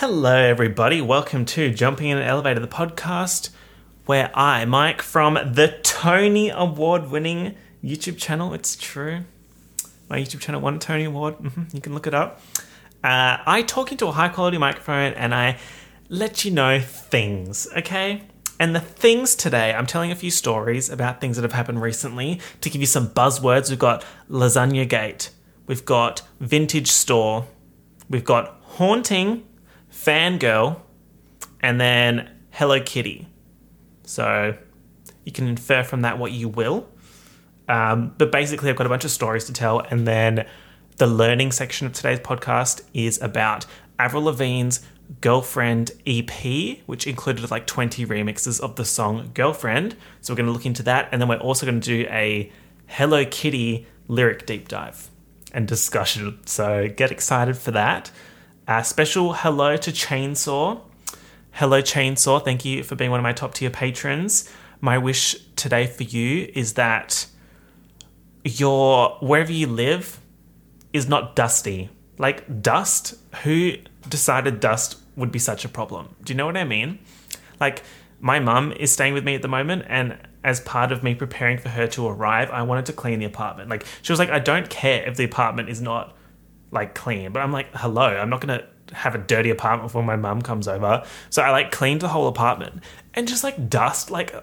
Hello, everybody. Welcome to Jumping in an Elevator, the podcast where I, Mike, from the Tony Award winning YouTube channel, it's true. My YouTube channel won a Tony Award. hmm You can look it up. Uh, I talk into a high quality microphone and I let you know things, okay? And the things today, I'm telling a few stories about things that have happened recently to give you some buzzwords. We've got Lasagna Gate, we've got Vintage Store, we've got Haunting, Fangirl, and then Hello Kitty. So you can infer from that what you will. Um, but basically, I've got a bunch of stories to tell, and then the learning section of today's podcast is about Avril Lavigne's Girlfriend EP, which included like 20 remixes of the song Girlfriend. So we're going to look into that, and then we're also going to do a Hello Kitty lyric deep dive and discussion. So get excited for that. Uh, special hello to Chainsaw. Hello, Chainsaw. Thank you for being one of my top tier patrons. My wish today for you is that your wherever you live is not dusty. Like dust, who decided dust would be such a problem? Do you know what I mean? Like my mum is staying with me at the moment and as part of me preparing for her to arrive, I wanted to clean the apartment. Like she was like, I don't care if the apartment is not like clean, but I'm like, hello, I'm not gonna have a dirty apartment before my mum comes over. So I like cleaned the whole apartment and just like dust, like,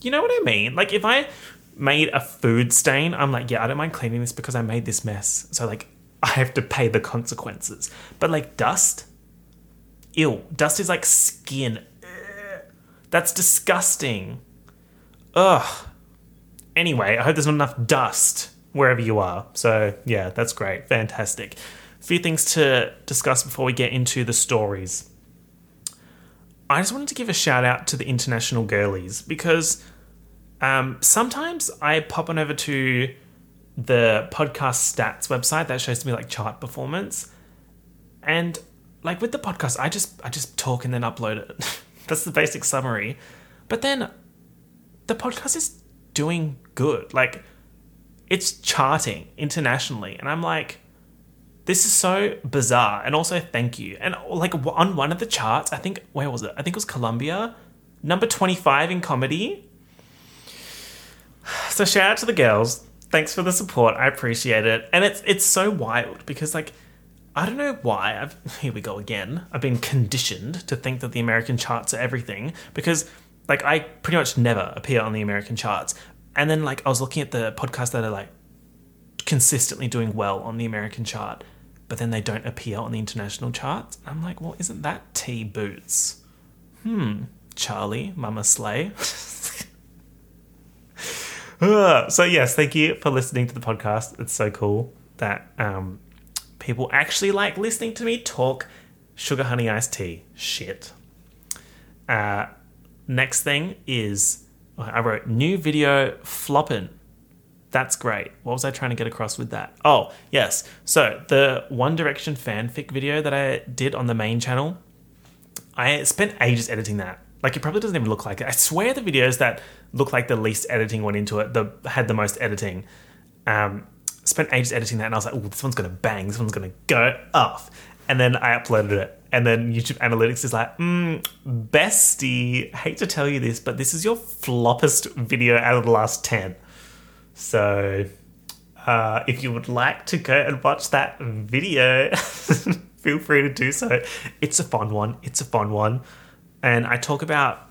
you know what I mean? Like if I made a food stain, I'm like, yeah, I don't mind cleaning this because I made this mess. So like, I have to pay the consequences. But like dust, ew, dust is like skin. That's disgusting. Ugh. Anyway, I hope there's not enough dust wherever you are. So yeah, that's great, fantastic A few things to discuss before we get into the stories. I just wanted to give a shout out to the international girlies because um, sometimes I pop on over to the podcast stats website that shows me like chart performance, and like with the podcast, I just I just talk and then upload it. That's the basic summary. But then the podcast is doing good. Like it's charting internationally, and I'm like this is so bizarre. And also, thank you. And like on one of the charts, I think, where was it? I think it was Colombia, number 25 in comedy. So shout out to the girls. Thanks for the support. I appreciate it. And it's it's so wild because like I don't know why. I've here we go again. I've been conditioned to think that the American charts are everything because like I pretty much never appear on the American charts. And then like I was looking at the podcasts that are like consistently doing well on the American chart but then they don't appear on the international charts. I'm like, well, isn't that T Boots? Hmm, Charlie, Mama Slay. so yes, thank you for listening to the podcast. It's so cool that um, people actually like listening to me talk sugar honey iced tea. Shit. Uh, next thing is I wrote new video flopping that's great. What was I trying to get across with that? Oh, yes. So, the One Direction fanfic video that I did on the main channel, I spent ages editing that. Like, it probably doesn't even look like it. I swear the videos that look like the least editing went into it, the had the most editing. Um, spent ages editing that, and I was like, oh, this one's to bang. This one's to go off. And then I uploaded it. And then YouTube Analytics is like, mm, bestie, hate to tell you this, but this is your floppest video out of the last 10. So, uh, if you would like to go and watch that video, feel free to do so. It's a fun one. It's a fun one. And I talk about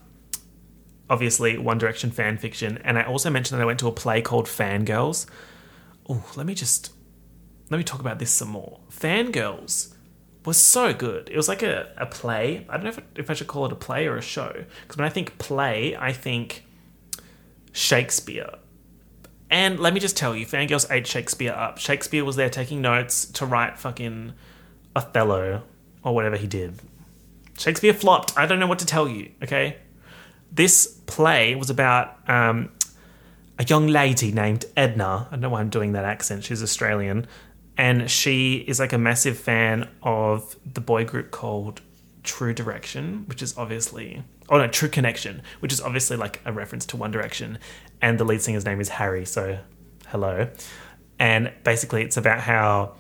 obviously One Direction fan fiction, and I also mentioned that I went to a play called Fangirls. Oh, let me just let me talk about this some more. Fangirls was so good. It was like a, a play. I don't know if, if I should call it a play or a show. Because when I think play, I think Shakespeare and let me just tell you, Fangirls ate Shakespeare up. Shakespeare was there taking notes to write fucking Othello or whatever he did. Shakespeare flopped. I don't know what to tell you, okay? This play was about um, a young lady named Edna. I don't know why I'm doing that accent. She's Australian. And she is like a massive fan of the boy group called True Direction, which is obviously oh no, True Connection, which is obviously like a reference to One Direction, and the lead singer's name is Harry. So, hello. And basically, it's about how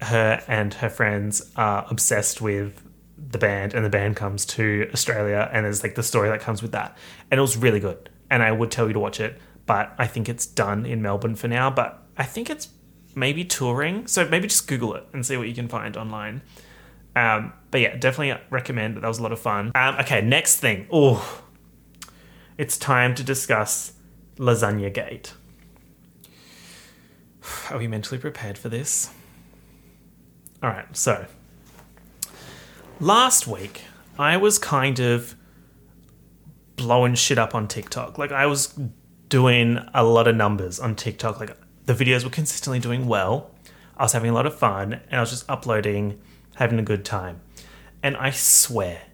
her and her friends are obsessed with the band, and the band comes to Australia, and there's like the story that comes with that, and it was really good. And I would tell you to watch it, but I think it's done in Melbourne for now. But I think it's maybe touring, so maybe just Google it and see what you can find online. Um, but yeah, definitely recommend. That was a lot of fun. Um, okay, next thing. Oh, it's time to discuss Lasagna Gate. Are we mentally prepared for this? All right, so last week I was kind of blowing shit up on TikTok. Like I was doing a lot of numbers on TikTok. Like the videos were consistently doing well. I was having a lot of fun and I was just uploading, having a good time. And I swear,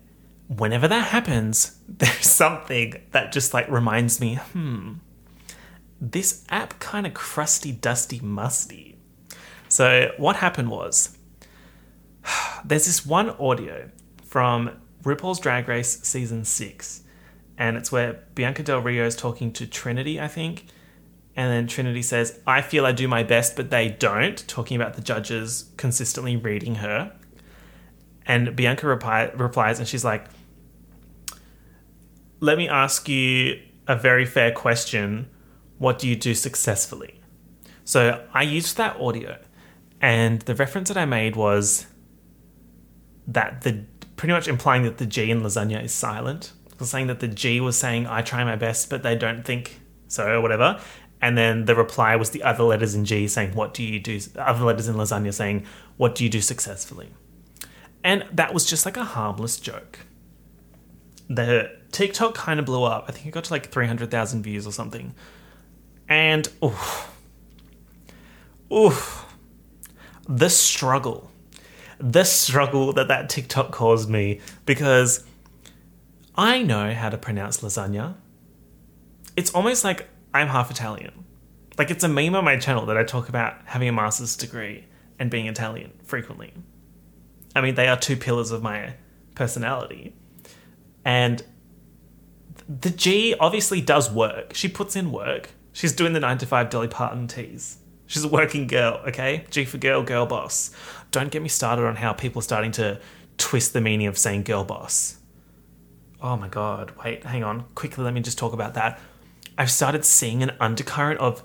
whenever that happens, there's something that just like reminds me, hmm, this app kind of crusty, dusty, musty. So what happened was there's this one audio from RuPaul's Drag Race season six, and it's where Bianca Del Rio is talking to Trinity, I think. And then Trinity says, I feel I do my best, but they don't, talking about the judges consistently reading her. And Bianca replies, and she's like, Let me ask you a very fair question. What do you do successfully? So I used that audio, and the reference that I made was that the pretty much implying that the G in lasagna is silent. Saying that the G was saying I try my best, but they don't think so or whatever. And then the reply was the other letters in G saying what do you do? Other letters in lasagna saying what do you do successfully? And that was just like a harmless joke. The TikTok kind of blew up. I think it got to like 300,000 views or something. And, oof. Oof. The struggle the struggle that that TikTok caused me because I know how to pronounce lasagna. It's almost like I'm half Italian. Like it's a meme on my channel that I talk about having a master's degree and being Italian frequently. I mean, they are two pillars of my personality. And the G obviously does work. She puts in work. She's doing the 9 to 5 Dolly Parton tease. She's a working girl, okay? G for girl, girl boss. Don't get me started on how people are starting to twist the meaning of saying girl boss. Oh my god, wait, hang on. Quickly, let me just talk about that. I've started seeing an undercurrent of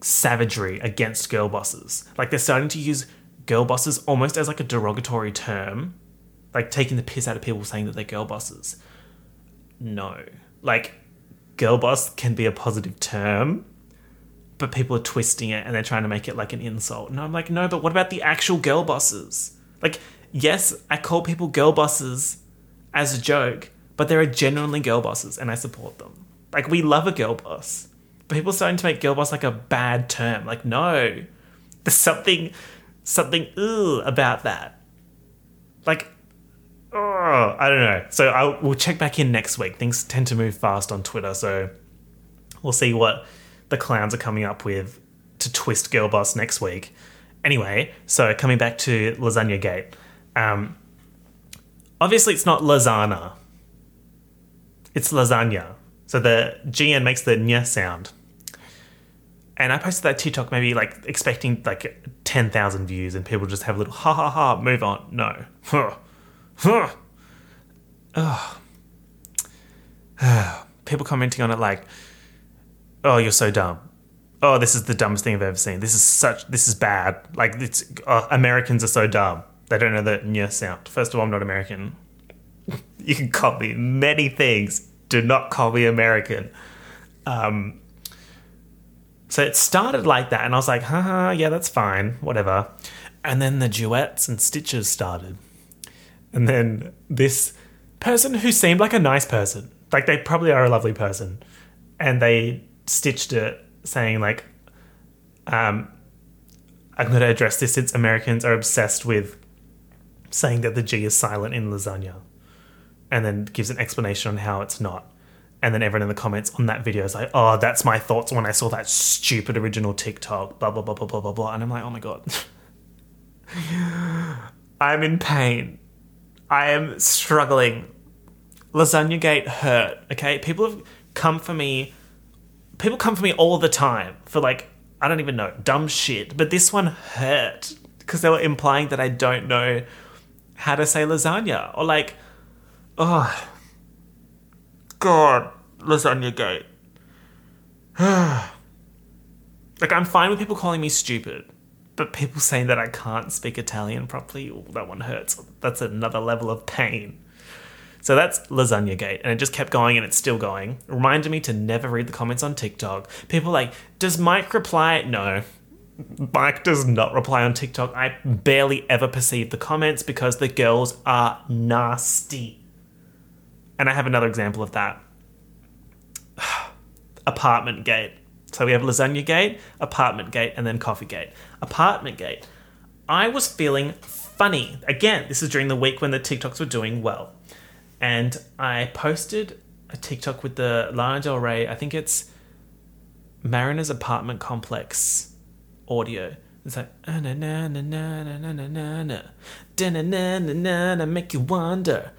savagery against girl bosses. Like they're starting to use girl bosses almost as like a derogatory term, like taking the piss out of people saying that they're girl bosses. No. Like girl boss can be a positive term but people are twisting it and they're trying to make it like an insult. And I'm like, no, but what about the actual girl bosses? Like, yes, I call people girl bosses as a joke, but there are genuinely girl bosses and I support them. Like, we love a girl boss. But people starting to make girl boss like a bad term. Like, no. There's something, something ugh, about that. Like, oh, I don't know. So I will check back in next week. Things tend to move fast on Twitter, so we'll see what the clowns are coming up with to twist Girl Boss next week. Anyway, so coming back to Lasagna Gate. Um, obviously, it's not lasagna. It's lasagna. So the GN makes the nya sound. And I posted that TikTok maybe like expecting like 10,000 views and people just have a little ha ha ha, move on. No. Huh. Huh. Ugh. people commenting on it like, oh, you're so dumb. Oh, this is the dumbest thing I've ever seen. This is such, this is bad. Like, it's, uh, Americans are so dumb. They don't know the nya sound. First of all, I'm not American. you can copy many things. Do not call me American. Um, so it started like that, and I was like, haha, yeah, that's fine, whatever. And then the duets and stitches started. And then this person who seemed like a nice person, like they probably are a lovely person, and they stitched it saying like um, I'm going to address this since Americans are obsessed with saying that the G is silent in lasagna, and then gives an explanation on how it's not. And then everyone in the comments on that video is like, "Oh, that's my thoughts when I saw that stupid original TikTok." Blah blah blah blah blah blah blah. And I'm like, "Oh my god, I'm in pain. I am struggling. Lasagna Gate hurt. Okay, people have come for me people come for me all the time for like I don't even know dumb shit, but this one hurt because they were implying that I don't know how to say lasagna or like, oh, God, lasagna gate. like I'm fine with people calling me stupid, but people saying that I can't speak Italian properly, ooh, that one hurts. That's another level of pain. So that's Lasagna Gate, and it just kept going and it's still going. Reminded me to never read the comments on TikTok. People like, does Mike reply? No. Mike does not reply on TikTok. I barely ever perceive the comments because the girls are nasty. And I have another example of that. Apartment Gate. So we have Lasagna Gate, Apartment Gate, and then Coffee Gate. Apartment Gate. I was feeling funny. Again, this is during the week when the TikToks were doing well and I posted a TikTok with the Lana Del Rey. I think it's Mariner's apartment complex audio. It's like na na na na na na na na na na na na na make you wonder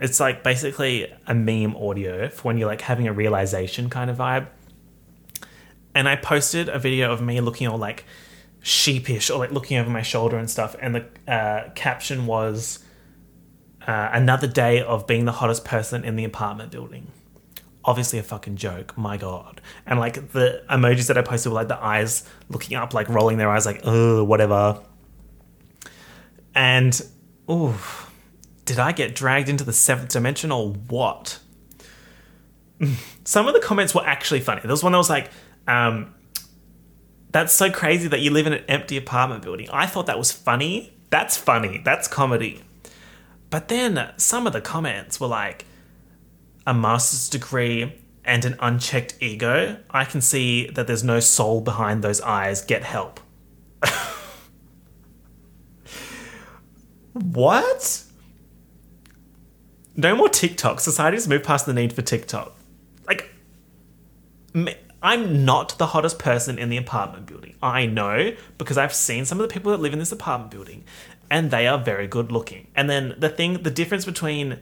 It's like basically a meme audio for when you're like having a realization kind of vibe. And I posted a video of me looking all like sheepish or like looking over my shoulder and stuff. And the uh, caption was uh, another day of being the hottest person in the apartment building. Obviously, a fucking joke. My god. And like the emojis that I posted were like the eyes looking up, like rolling their eyes, like, oh, whatever. And, ooh, did I get dragged into the seventh dimension or what? Some of the comments were actually funny. There was one that was like, um, that's so crazy that you live in an empty apartment building. I thought that was funny. That's funny. That's comedy. But then some of the comments were like, a master's degree and an unchecked ego. I can see that there's no soul behind those eyes. Get help. what? No more TikTok. Society's moved past the need for TikTok. Like, I'm not the hottest person in the apartment building. I know because I've seen some of the people that live in this apartment building and they are very good looking. And then the thing, the difference between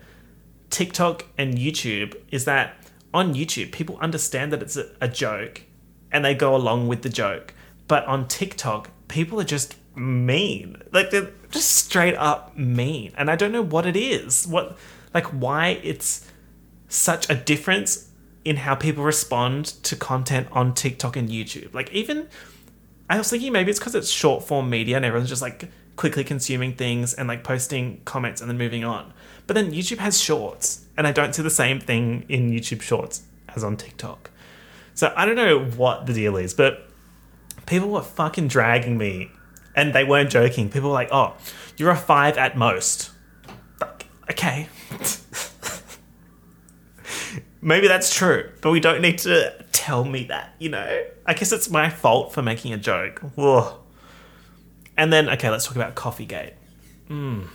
TikTok and YouTube is that on YouTube, people understand that it's a, a joke and they go along with the joke. But on TikTok, people are just mean. Like they're just straight up mean. And I don't know what it is. What, like, why it's such a difference in how people respond to content on TikTok and YouTube. Like even I was thinking maybe it's because it's short form media and everyone's just like quickly consuming things and like posting comments and then moving on. But then YouTube has shorts, and I don't see the same thing in YouTube shorts as on TikTok. So I don't know what the deal is, but people were fucking dragging me and they weren't joking. People were like, oh, you're a five at most. Okay. Maybe that's true, but we don't need to tell me that, you know? I guess it's my fault for making a joke. And then, okay, let's talk about Coffeegate. Mm.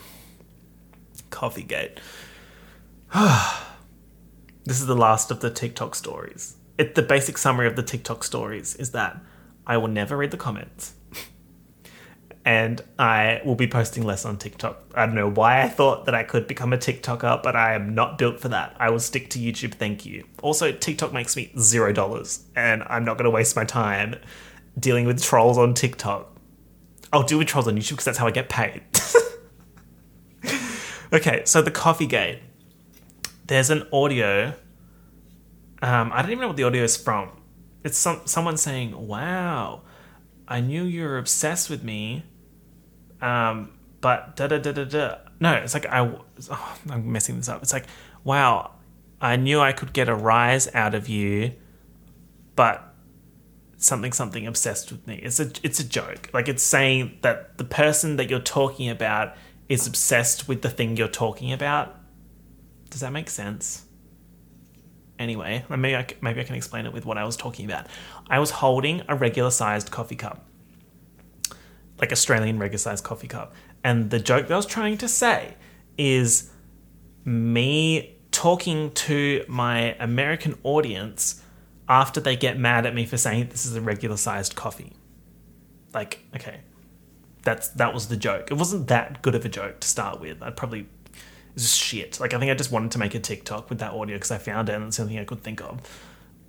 Coffeegate. this is the last of the TikTok stories. It, the basic summary of the TikTok stories is that I will never read the comments and I will be posting less on TikTok. I don't know why I thought that I could become a TikToker, but I am not built for that. I will stick to YouTube, thank you. Also, TikTok makes me zero dollars, and I'm not going to waste my time dealing with trolls on TikTok. I'll deal with trolls on YouTube because that's how I get paid. okay, so the coffee gate. There's an audio. Um, I don't even know what the audio is from. It's some someone saying, "Wow, I knew you were obsessed with me." Um, but da da da da da. No, it's like I. Oh, I'm messing this up. It's like, wow, I knew I could get a rise out of you, but something something obsessed with me. It's a it's a joke. Like it's saying that the person that you're talking about is obsessed with the thing you're talking about. Does that make sense? Anyway, maybe I, maybe I can explain it with what I was talking about. I was holding a regular sized coffee cup like Australian regular size coffee cup. And the joke that I was trying to say is me talking to my American audience after they get mad at me for saying this is a regular sized coffee. Like, okay, that's that was the joke. It wasn't that good of a joke to start with. I'd probably it's just shit. Like I think I just wanted to make a TikTok with that audio because I found it and it's something I could think of.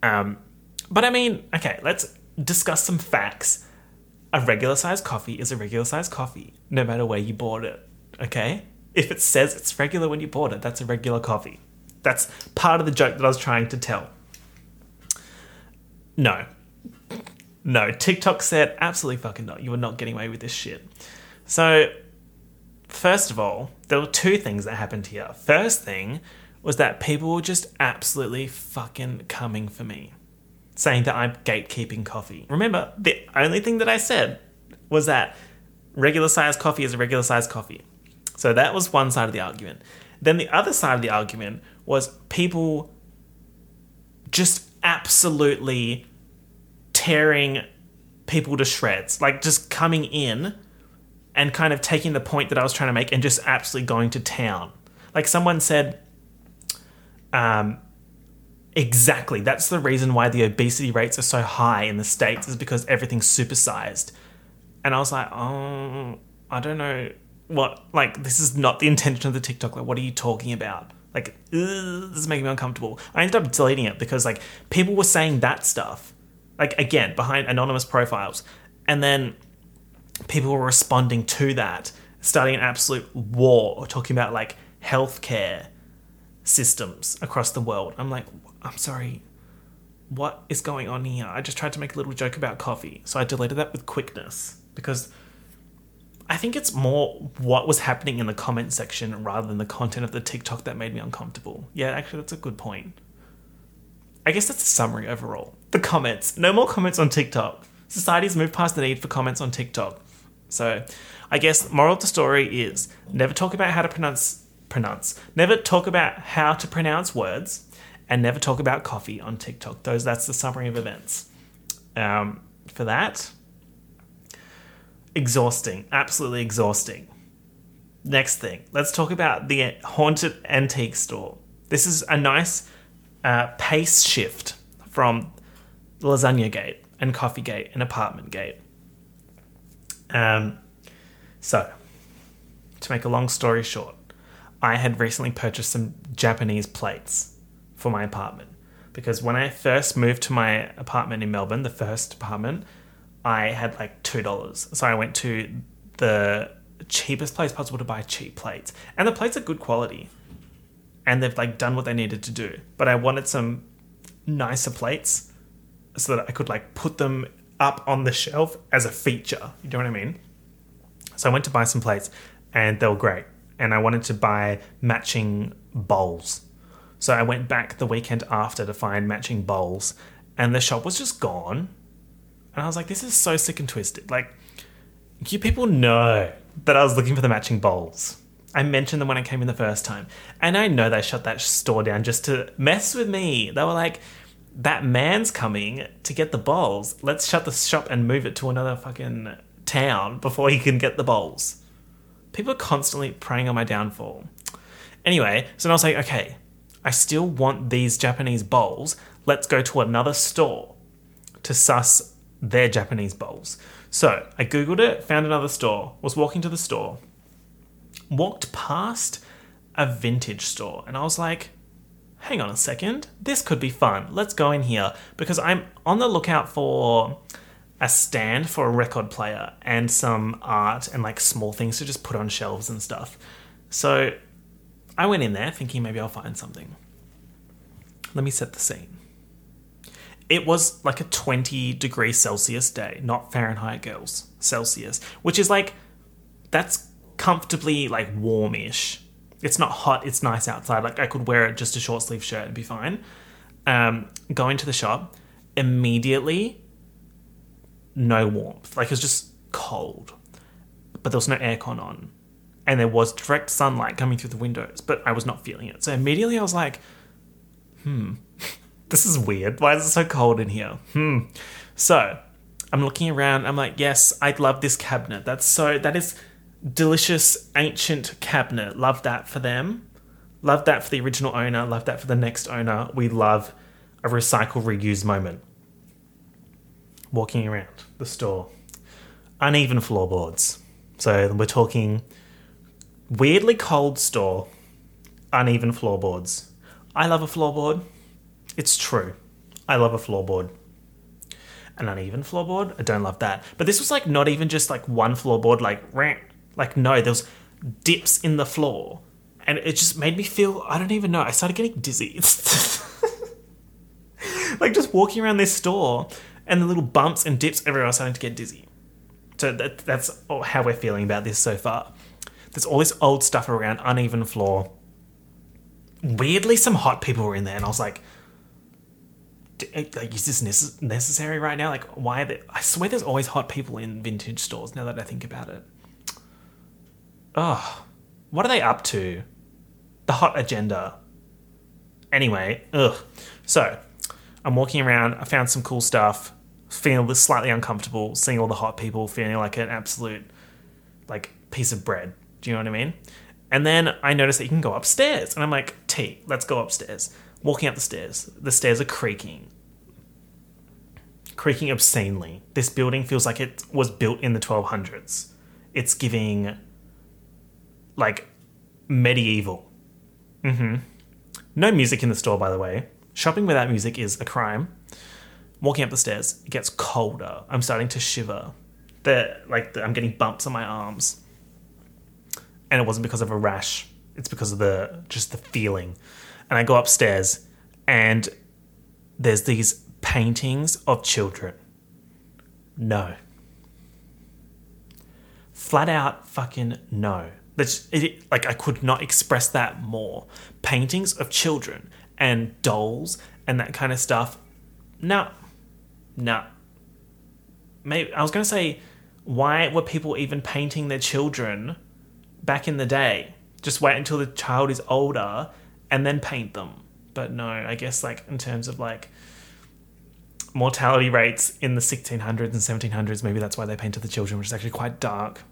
Um, but I mean, okay, let's discuss some facts a regular sized coffee is a regular sized coffee, no matter where you bought it. Okay? If it says it's regular when you bought it, that's a regular coffee. That's part of the joke that I was trying to tell. No. No. TikTok said, absolutely fucking not. You are not getting away with this shit. So, first of all, there were two things that happened here. First thing was that people were just absolutely fucking coming for me, saying that I'm gatekeeping coffee. Remember, the only thing that I said was that regular sized coffee is a regular sized coffee. So that was one side of the argument. Then the other side of the argument was people just absolutely tearing people to shreds, like just coming in and kind of taking the point that I was trying to make and just absolutely going to town. Like someone said, um, exactly. That's the reason why the obesity rates are so high in the states is because everything's supersized. And I was like, oh, I don't know what. Like, this is not the intention of the TikTok. Like, what are you talking about? Like, this is making me uncomfortable. I ended up deleting it because like people were saying that stuff, like again behind anonymous profiles, and then people were responding to that, starting an absolute war, or talking about like healthcare systems across the world. I'm like, I'm sorry, what is going on here? I just tried to make a little joke about coffee, so I deleted that with quickness because I think it's more what was happening in the comment section rather than the content of the TikTok that made me uncomfortable. Yeah, actually, that's a good point. I guess that's a summary overall. The comments. No more comments on TikTok. Society's moved past the need for comments on TikTok. So, I guess moral of the story is never talk about how to pronounce pronounce. Never talk about how to pronounce words, and never talk about coffee on TikTok. Those that's the summary of events. Um, for that, exhausting, absolutely exhausting. Next thing, let's talk about the haunted antique store. This is a nice uh, pace shift from Lasagna Gate and Coffee Gate and Apartment Gate. Um, so, to make a long story short, I had recently purchased some Japanese plates for my apartment because when I first moved to my apartment in Melbourne, the first apartment, I had like two dollars. So I went to the cheapest place possible to buy cheap plates, and the plates are good quality, and they've like done what they needed to do. But I wanted some nicer plates so that I could like put them up on the shelf as a feature. You know what I mean? So I went to buy some plates, and they were great and I wanted to buy matching bowls. So I went back the weekend after to find matching bowls, and the shop was just gone. And I was like, this is so sick and twisted. Like, you people know that I was looking for the matching bowls. I mentioned them when I came in the first time. And I know they shut that store down just to mess with me. They were like, that man's coming to get the bowls. Let's shut the shop and move it to another fucking town before he can get the bowls. People are constantly preying on my downfall. Anyway, so I was like, okay, I still want these Japanese bowls. Let's go to another store to suss their Japanese bowls. So I Googled it, found another store, was walking to the store, walked past a vintage store, and I was like, hang on a second, this could be fun. Let's go in here because I'm on the lookout for a stand for a record player and some art and like small things to just put on shelves and stuff. So I went in there thinking maybe I'll find something. Let me set the scene. It was like a 20 degree Celsius day, not Fahrenheit girls, Celsius, which is like, that's comfortably like warmish. It's not hot, it's nice outside. Like I could wear just a short sleeve shirt and be fine. Um, into the shop, immediately no warmth. Like it was just cold. But there was no aircon on. And there was direct sunlight coming through the windows, but I was not feeling it. So immediately I was like, hmm, this is weird. Why is it so cold in here? Hmm. So I'm looking around. I'm like, yes, I love this cabinet. That's so, that is delicious ancient cabinet. Love that for them. Love that for the original owner. Love that for the next owner. We love a recycle reuse moment walking around the store. Uneven floorboards. So we're talking weirdly cold store, uneven floorboards. I love a floorboard. It's true. I love a floorboard. an uneven floorboard. I don't love that. But this was like not even just like one floorboard, like rant. Like no, there was dips in the floor, and it just made me feel. I don't even know. I started getting dizzy. like just walking around this store, and the little bumps and dips everywhere, was starting to get dizzy. So that, that's how we're feeling about this so far. There's all this old stuff around, uneven floor. Weirdly, some hot people were in there, and I was like, eh, like is this necess- necessary right now? Like, why are there? I swear, there's always hot people in vintage stores. Now that I think about it, oh, what are they up to? The hot agenda. Anyway, ugh. So, I'm walking around. I found some cool stuff. Feeling slightly uncomfortable, seeing all the hot people, feeling like an absolute like piece of bread. Do you know what I mean? And then I notice that you can go upstairs, and I'm like, T, let's go upstairs walking up the stairs. The stairs are creaking. Creaking obscenely. This building feels like it was built in the 1200s. It's giving like medieval. Mm-hmm. No music in the store, by the way. Shopping without music is a crime. Walking up the stairs, it gets colder. I'm starting to shiver. The like the, I'm getting bumps on my arms, and it wasn't because of a rash. It's because of the just the feeling and I go upstairs and there's these paintings of children. No. Flat out fucking no. That's it, like I could not express that more. Paintings of children and dolls and that kind of stuff. No. No. Maybe I was going to say why were people even painting their children back in the day? Just wait until the child is older and then paint them. But no, I guess like in terms of like mortality rates in the 1600s and 1700s, maybe that's why they painted the children, which is actually quite dark.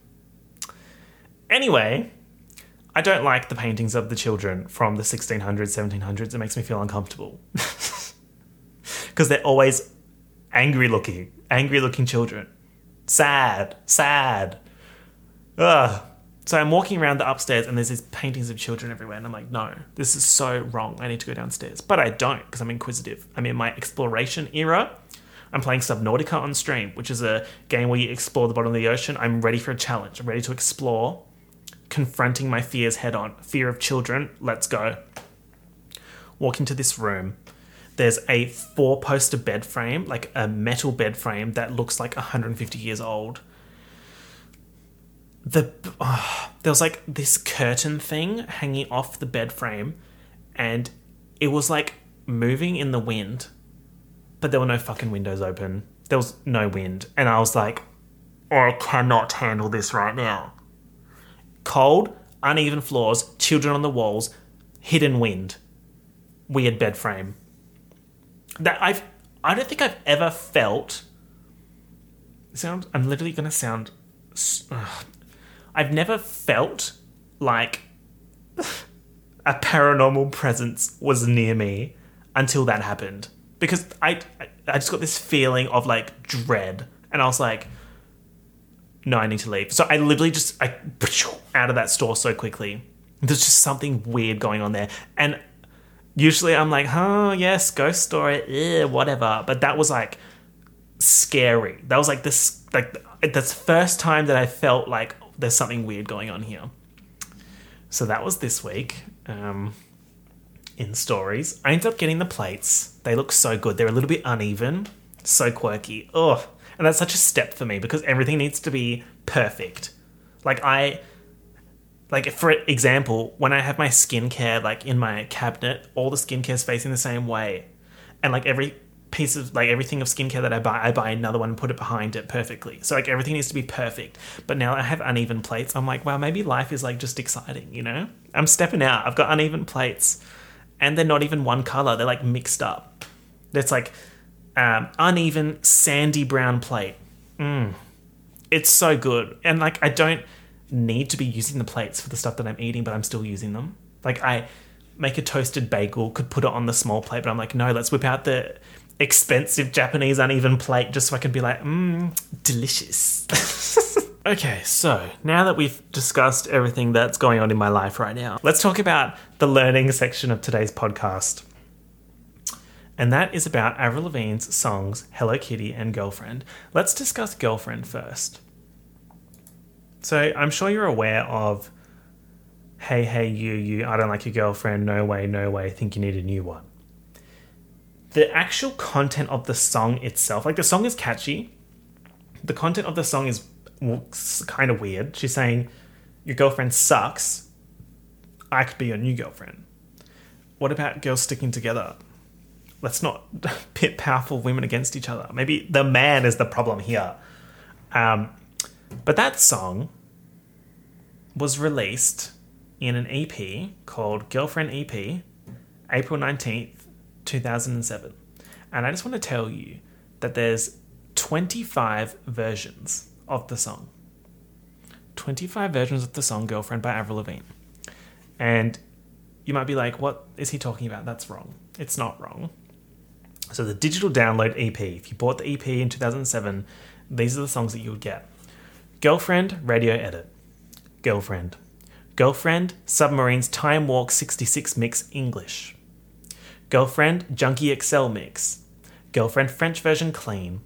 Anyway, I don't like the paintings of the children from the 1600s, 1700s. It makes me feel uncomfortable. Because they're always angry looking, angry looking children. Sad, sad. Ugh. So I'm walking around the upstairs and there's these paintings of children everywhere. And I'm like, no, this is so wrong. I need to go downstairs. But I don't because I'm inquisitive. I'm in my exploration era. I'm playing Subnautica on stream, which is a game where you explore the bottom of the ocean. I'm ready for a challenge. I'm ready to explore, confronting my fears head on. Fear of children, let's go. Walk into this room. There's a four poster bed frame, like a metal bed frame that looks like 150 years old. The oh, there was like this curtain thing hanging off the bed frame and it was like moving in the wind but there were no fucking windows open. There was no wind and i was like i cannot handle this right now. Cold uneven floors children on the walls hidden wind weird bed frame that i've i don't think i've ever felt sound i'm literally gonna sound ugh, I've never felt like a paranormal presence was near me until that happened. Because I I just got this feeling of like dread. And I was like no I need to leave. So I literally just I out of that store so quickly. There's just something weird going on there. And usually I'm like oh yes ghost story eh, whatever but that was like scary that was like this like the first time that I felt like there's something weird going on here. So that was this week. Um, in stories, I ended up getting the plates. They look so good. They're a little bit uneven, so quirky. Ugh. And that's such a step for me because everything needs to be perfect. Like I like for example, when I have my skincare like in my cabinet, all the skincare is facing the same way. And like every piece of like everything of skincare that I buy, I buy another one and put it behind it perfectly. So like everything needs to be perfect. But now I have uneven plates. I'm like, wow, maybe life is like just exciting, you know? I'm stepping out. I've got uneven plates, and they're not even one color. They're like mixed up. It's like um, uneven sandy brown plate. Mm. It's so good, and like I don't need to be using the plates for the stuff that I'm eating, but I'm still using them. Like I make a toasted bagel, could put it on the small plate, but I'm like, no, let's whip out the expensive Japanese uneven plate just so I can be like, mmm, delicious. okay, so now that we've discussed everything that's going on in my life right now, let's talk about the learning section of today's podcast. and that is about Avril Lavigne's songs Hello Kitty and Girlfriend. Let's discuss Girlfriend first. So I'm sure you're aware of Hey Hey You You, I don't like your girlfriend, no way, no way, think you need a new one. The actual content of the song itself, like the song is catchy, the content of the song is kind of weird. She's saying, Your girlfriend sucks, I could be your new girlfriend. What about girls sticking together? Let's not pit powerful women against each other. Maybe the man is the problem here. Um, but that song was released in an EP called Girlfriend EP, April 19th, 2007. And I just want to tell you that there's 25 versions of the song. 25 versions of the song Girlfriend by Avril Lavigne. And you might be like, what is he talking about? That's wrong. It's not wrong. So, the digital download EP, if you bought the EP in 2007, these are the songs that you would get Girlfriend, Radio Edit. Girlfriend. Girlfriend, Submarines Time Warp 66 Mix English. Girlfriend, Junkie XL Mix. Girlfriend, French version clean.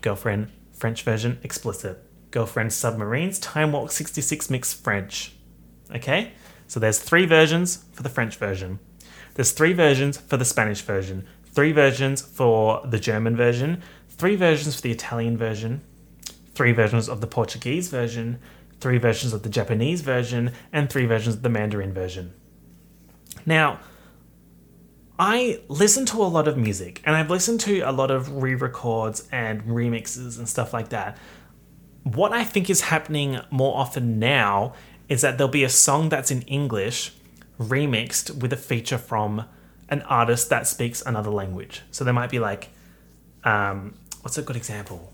Girlfriend, French version explicit. Girlfriend, Submarines Time Warp 66 Mix French. Okay? So there's three versions for the French version. There's three versions for the Spanish version. Three versions for the German version. Three versions for the Italian version. Three versions of the Portuguese version three versions of the Japanese version, and three versions of the Mandarin version. Now, I listen to a lot of music, and I've listened to a lot of re records and remixes and stuff like that. What I think is happening more often now is that there'll be a song that's in English remixed with a feature from an artist that speaks another language. So there might be like, um, what's a good example?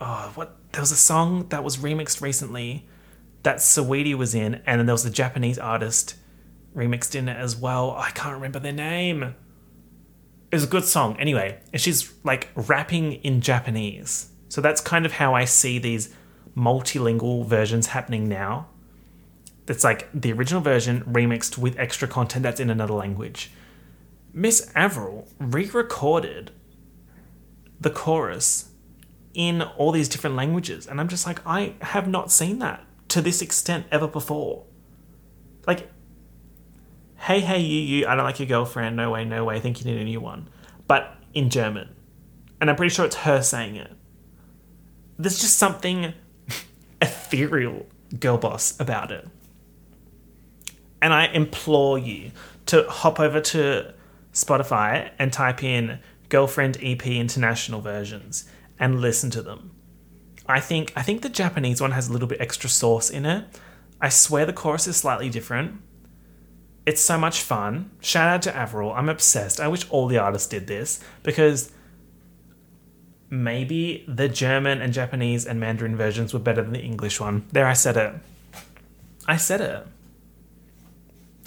Oh, what there was a song that was remixed recently that Saweetie was in, and then there was a Japanese artist remixed in it as well. I can't remember their name. It was a good song. Anyway, and she's like rapping in Japanese. So that's kind of how I see these multilingual versions happening now. It's like the original version remixed with extra content that's in another language. Miss Avril re recorded the chorus in all these different languages. And I'm just like, I have not seen that to this extent ever before. Like, hey, hey, you, you, I don't like your girlfriend, no way, no way, I think you need a new one. But in German. And I'm pretty sure it's her saying it. There's just something ethereal, girl boss, about it. And I implore you to hop over to Spotify and type in Girlfriend EP International versions and listen to them. I think I think the Japanese one has a little bit extra sauce in it. I swear the chorus is slightly different. It's so much fun. Shout out to Avril. I'm obsessed. I wish all the artists did this because maybe the German and Japanese and Mandarin versions were better than the English one. There, I said it. I said it.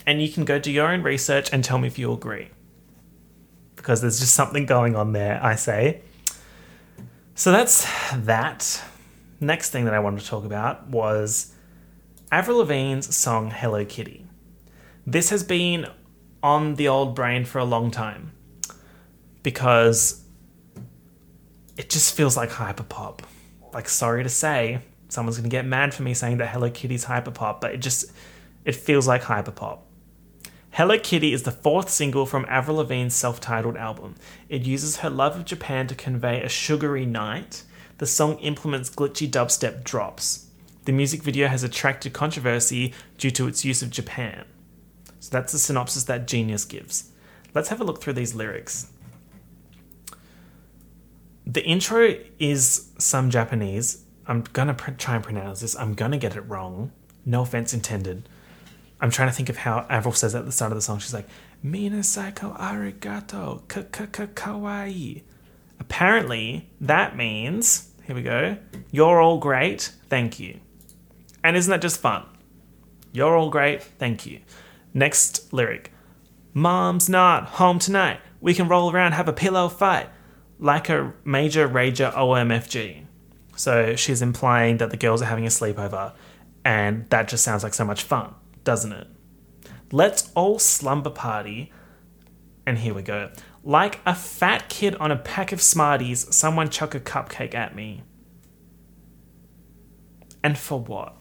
And you can go do your own research and tell me if you agree. Because there's just something going on there, I say. So that's that. Next thing that I wanted to talk about was Avril Lavigne's song Hello Kitty. This has been on the old brain for a long time because it just feels like hyperpop. Like, sorry to say, someone's going to get mad for me saying that Hello Kitty's hyperpop, but it just it feels like hyperpop. Hello Kitty is the fourth single from Avril Lavigne's self titled album. It uses her love of Japan to convey a sugary night. The song implements glitchy dubstep drops. The music video has attracted controversy due to its use of Japan. So that's the synopsis that Genius gives. Let's have a look through these lyrics. The intro is some Japanese. I'm gonna pr- try and pronounce this. I'm gonna get it wrong. No offense intended. I'm trying to think of how Avril says at the start of the song. She's like, Mina psycho arigato, kawaii. Apparently, that means, here we go, you're all great, thank you. And isn't that just fun? You're all great, thank you. Next lyric Mom's not home tonight. We can roll around, have a pillow fight. Like a major rager OMFG. So she's implying that the girls are having a sleepover, and that just sounds like so much fun doesn't it? Let's all slumber party. And here we go. Like a fat kid on a pack of Smarties, someone chuck a cupcake at me. And for what?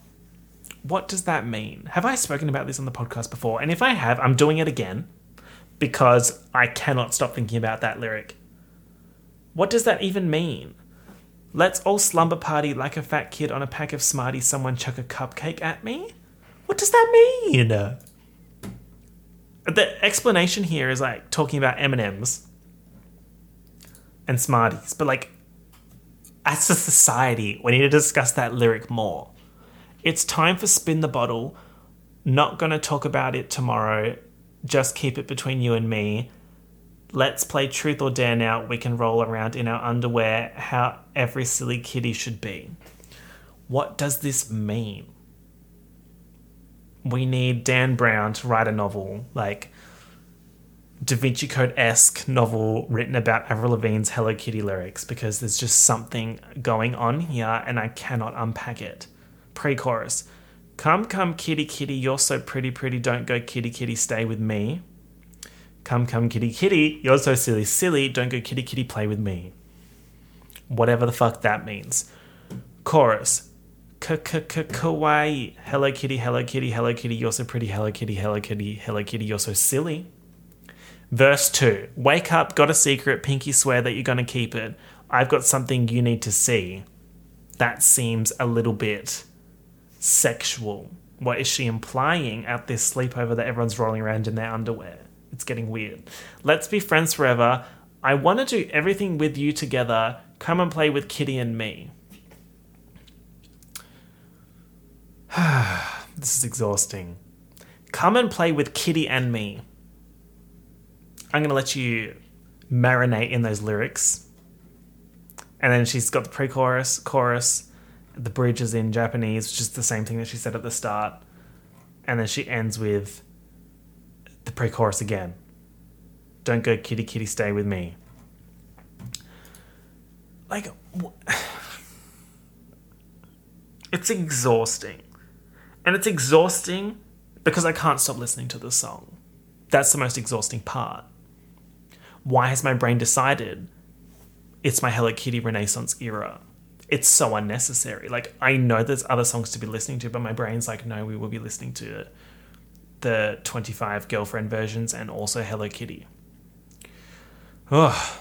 What does that mean? Have I spoken about this on the podcast before? And if I have, I'm doing it again because I cannot stop thinking about that lyric. What does that even mean? Let's all slumber party like a fat kid on a pack of Smarties, someone chuck a cupcake at me? What does that mean? The explanation here is like talking about M&Ms and Smarties, but like as a society, we need to discuss that lyric more. It's time for spin the bottle. Not to talk about it tomorrow. Just keep it between you and me. Let's play truth or dare now. We can roll around in our underwear how every silly kitty should be. What does this mean? We need Dan Brown to write a novel, like Da Vinci Code esque novel written about Avril Lavigne's Hello Kitty lyrics, because there's just something going on here and I cannot unpack it. Pre chorus Come, come, kitty, kitty, you're so pretty, pretty, don't go kitty, kitty, stay with me. Come, come, kitty, kitty, you're so silly, silly, don't go kitty, kitty, play with me. Whatever the fuck that means. Chorus Kawaii. Hello Kitty, Hello Kitty, Hello Kitty, you're so pretty. Hello Kitty, Hello Kitty, Hello Kitty, you're so silly. Verse 2 Wake up, got a secret, Pinky swear that you're going to keep it. I've got something you need to see. That seems a little bit sexual. What is she implying at this sleepover that everyone's rolling around in their underwear? It's getting weird. Let's be friends forever. I want to do everything with you together. Come and play with Kitty and me. this is exhausting. Come and play with Kitty and me. I'm going to let you marinate in those lyrics. And then she's got the pre chorus, chorus, the bridge is in Japanese, which is the same thing that she said at the start. And then she ends with the pre chorus again. Don't go kitty kitty, stay with me. Like, it's exhausting. And it's exhausting because I can't stop listening to the song. That's the most exhausting part. Why has my brain decided it's my Hello Kitty Renaissance era? it's so unnecessary. Like I know there's other songs to be listening to, but my brain's like, no, we will be listening to the 25 girlfriend versions and also Hello Kitty. Oh.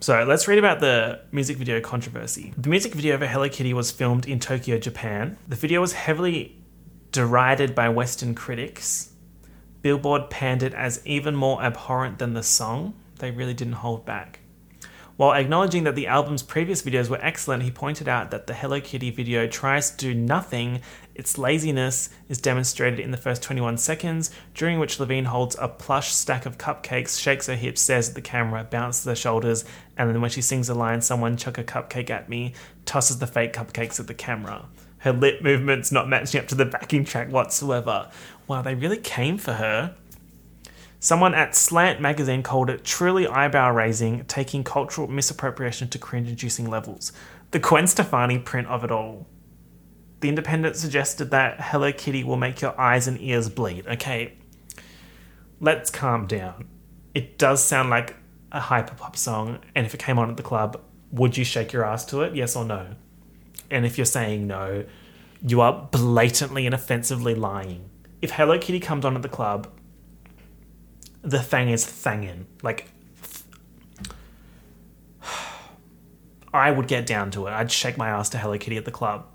So let's read about the music video controversy. The music video for Hello Kitty was filmed in Tokyo, Japan. The video was heavily derided by Western critics. Billboard panned it as even more abhorrent than the song. They really didn't hold back. While acknowledging that the album's previous videos were excellent, he pointed out that the Hello Kitty video tries to do nothing. Its laziness is demonstrated in the first 21 seconds, during which Lavigne holds a plush stack of cupcakes, shakes her hips, stares at the camera, bounces her shoulders, and then when she sings a line, someone chuck a cupcake at me, tosses the fake cupcakes at the camera. Her lip movements not matching up to the backing track whatsoever. Wow, they really came for her. Someone at Slant magazine called it truly eyebrow raising, taking cultural misappropriation to cringe inducing levels. The Gwen Stefani print of it all. The Independent suggested that Hello Kitty will make your eyes and ears bleed. Okay, let's calm down. It does sound like a hyperpop song, and if it came on at the club, would you shake your ass to it? Yes or no? And if you're saying no, you are blatantly and offensively lying. If Hello Kitty comes on at the club, the thing is thangin'. Like, I would get down to it. I'd shake my ass to Hello Kitty at the club.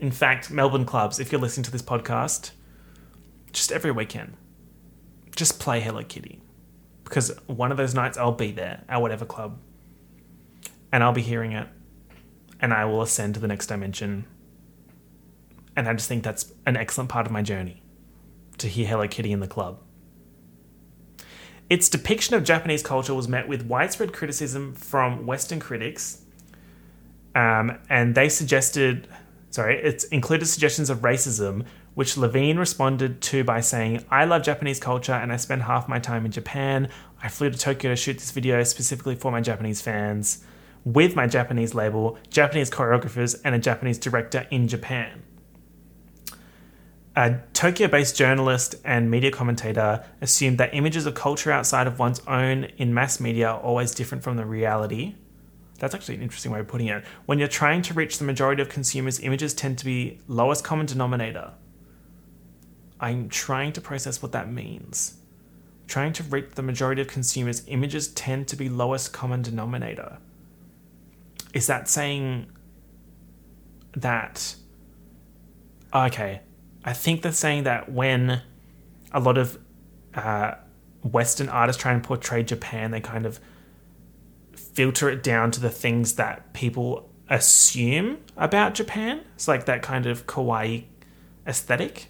In fact, Melbourne clubs, if you're listening to this podcast, just every weekend, just play Hello Kitty. Because one of those nights I'll be there at whatever club and I'll be hearing it and I will ascend to the next dimension. And I just think that's an excellent part of my journey to hear Hello Kitty in the club. Its depiction of Japanese culture was met with widespread criticism from Western critics, um, and they suggested, sorry, it included suggestions of racism, which Lavigne responded to by saying, I love Japanese culture and I spend half my time in Japan. I flew to Tokyo to shoot this video specifically for my Japanese fans, with my Japanese label, Japanese choreographers, and a Japanese director in Japan. A Tokyo based journalist and media commentator assumed that images of culture outside of one's own in mass media are always different from the reality. That's actually an interesting way of putting it. When you're trying to reach the majority of consumers, images tend to be lowest common denominator. I'm trying to process what that means. Trying to reach the majority of consumers, images tend to be lowest common denominator. Is that saying that? Okay, I think they're saying that when a lot of uh, Western artists try and portray Japan, they kind of filter it down to the things that people assume about Japan. It's like that kind of kawaii aesthetic.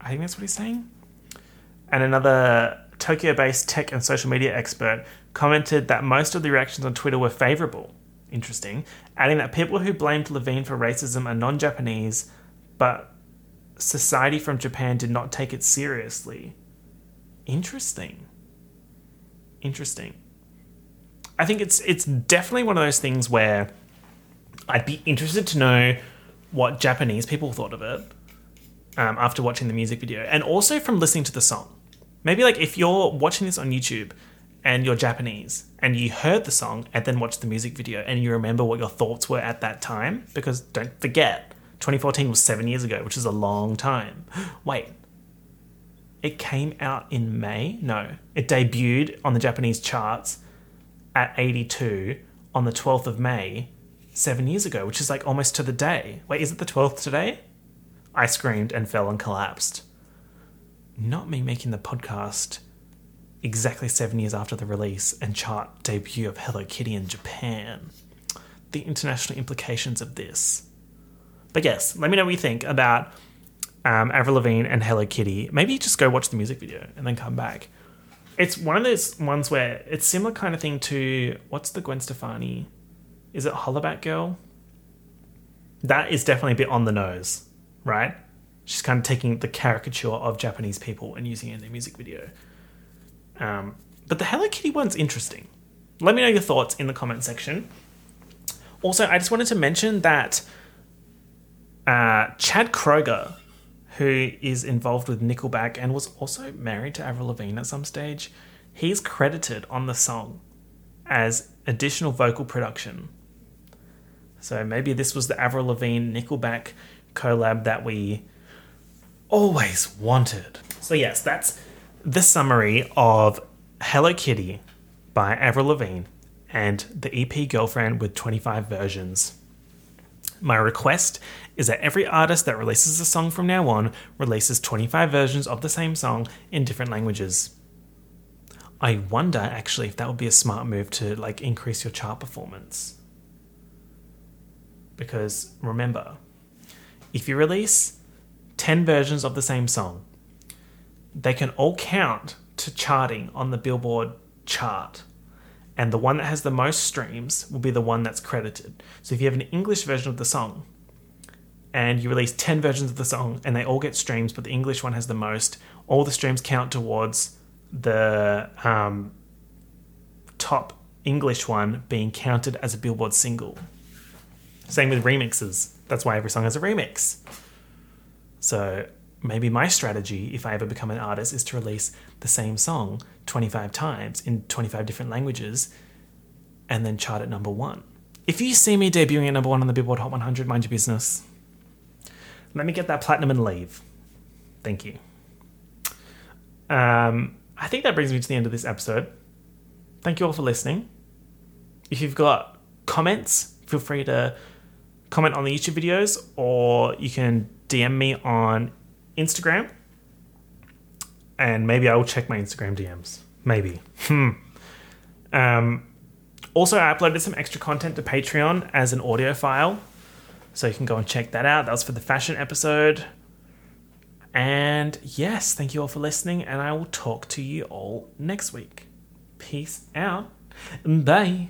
I think that's what he's saying. And another Tokyo based tech and social media expert commented that most of the reactions on Twitter were favorable. Interesting. Adding that people who blamed Lavigne for racism are non Japanese, but society from Japan did not take it seriously. Interesting. Interesting. I think it's it's definitely one of those things where I'd be interested to know what Japanese people thought of it um, after watching the music video, and also from listening to the song. Maybe like if you're watching this on YouTube and you're Japanese and you heard the song and then watched the music video and you remember what your thoughts were at that time, because don't forget, 2014 was seven years ago, which is a long time. Wait, it came out in May? No, it debuted on the Japanese charts at 82 on the 12th of May, seven years ago, which is like almost to the day. Wait, is it the 12th today? I screamed and fell and collapsed. Not me making the podcast exactly seven years after the release and chart debut of Hello Kitty in Japan. The international implications of this. But yes, let me know what you think about um, Avril Lavigne and Hello Kitty. Maybe just go watch the music video and then come back it's one of those ones where it's similar kind of thing to what's the Gwen Stefani? Is it Hollaback Girl? That is definitely a bit on the nose, right? She's kind of taking the caricature of Japanese people and using it in their music video. Um, but the Hello Kitty one's interesting. Let me know your thoughts in the comment section. Also, I just wanted to mention that uh, Chad Kroeger, who is involved with Nickelback and was also married to Avril Lavigne at some stage, he's credited on the song as additional vocal production. So maybe this was the Avril Lavigne Nickelback collab that we always wanted. So, yes, that's the summary of Hello Kitty by Avril Lavigne and the EP Girlfriend with 25 versions. My request is that every artist that releases a song from now on releases 25 versions of the same song in different languages. I wonder actually if that would be a smart move to like increase your chart performance. Because remember, if you release 10 versions of the same song, they can all count to charting on the Billboard chart and the one that has the most streams will be the one that's credited. So if you have an English version of the song and you release 10 versions of the song and they all get streams, but the English one has the most, all the streams count towards the um, top English one being counted as a Billboard single. Same with remixes. That's why every song has a remix. So maybe my strategy, if I ever become an artist, is to release the same song 25 times in 25 different languages and then chart at number one. If you see me debuting at number one on the Billboard Hot 100, mind your business. Let me get that platinum and leave. Thank you. Um, I think that brings me to the end of this episode. Thank you all for listening. If you've got comments, feel free to comment on the YouTube videos or you can DM me on Instagram, and maybe I will check my Instagram DMs. Maybe. Hmm. Um, also, I uploaded some extra content to Patreon as an audio file, so you can go and check that out. That was for the fashion episode. And yes, thank you all for listening, and I will talk to you all next week. Peace out. Bye.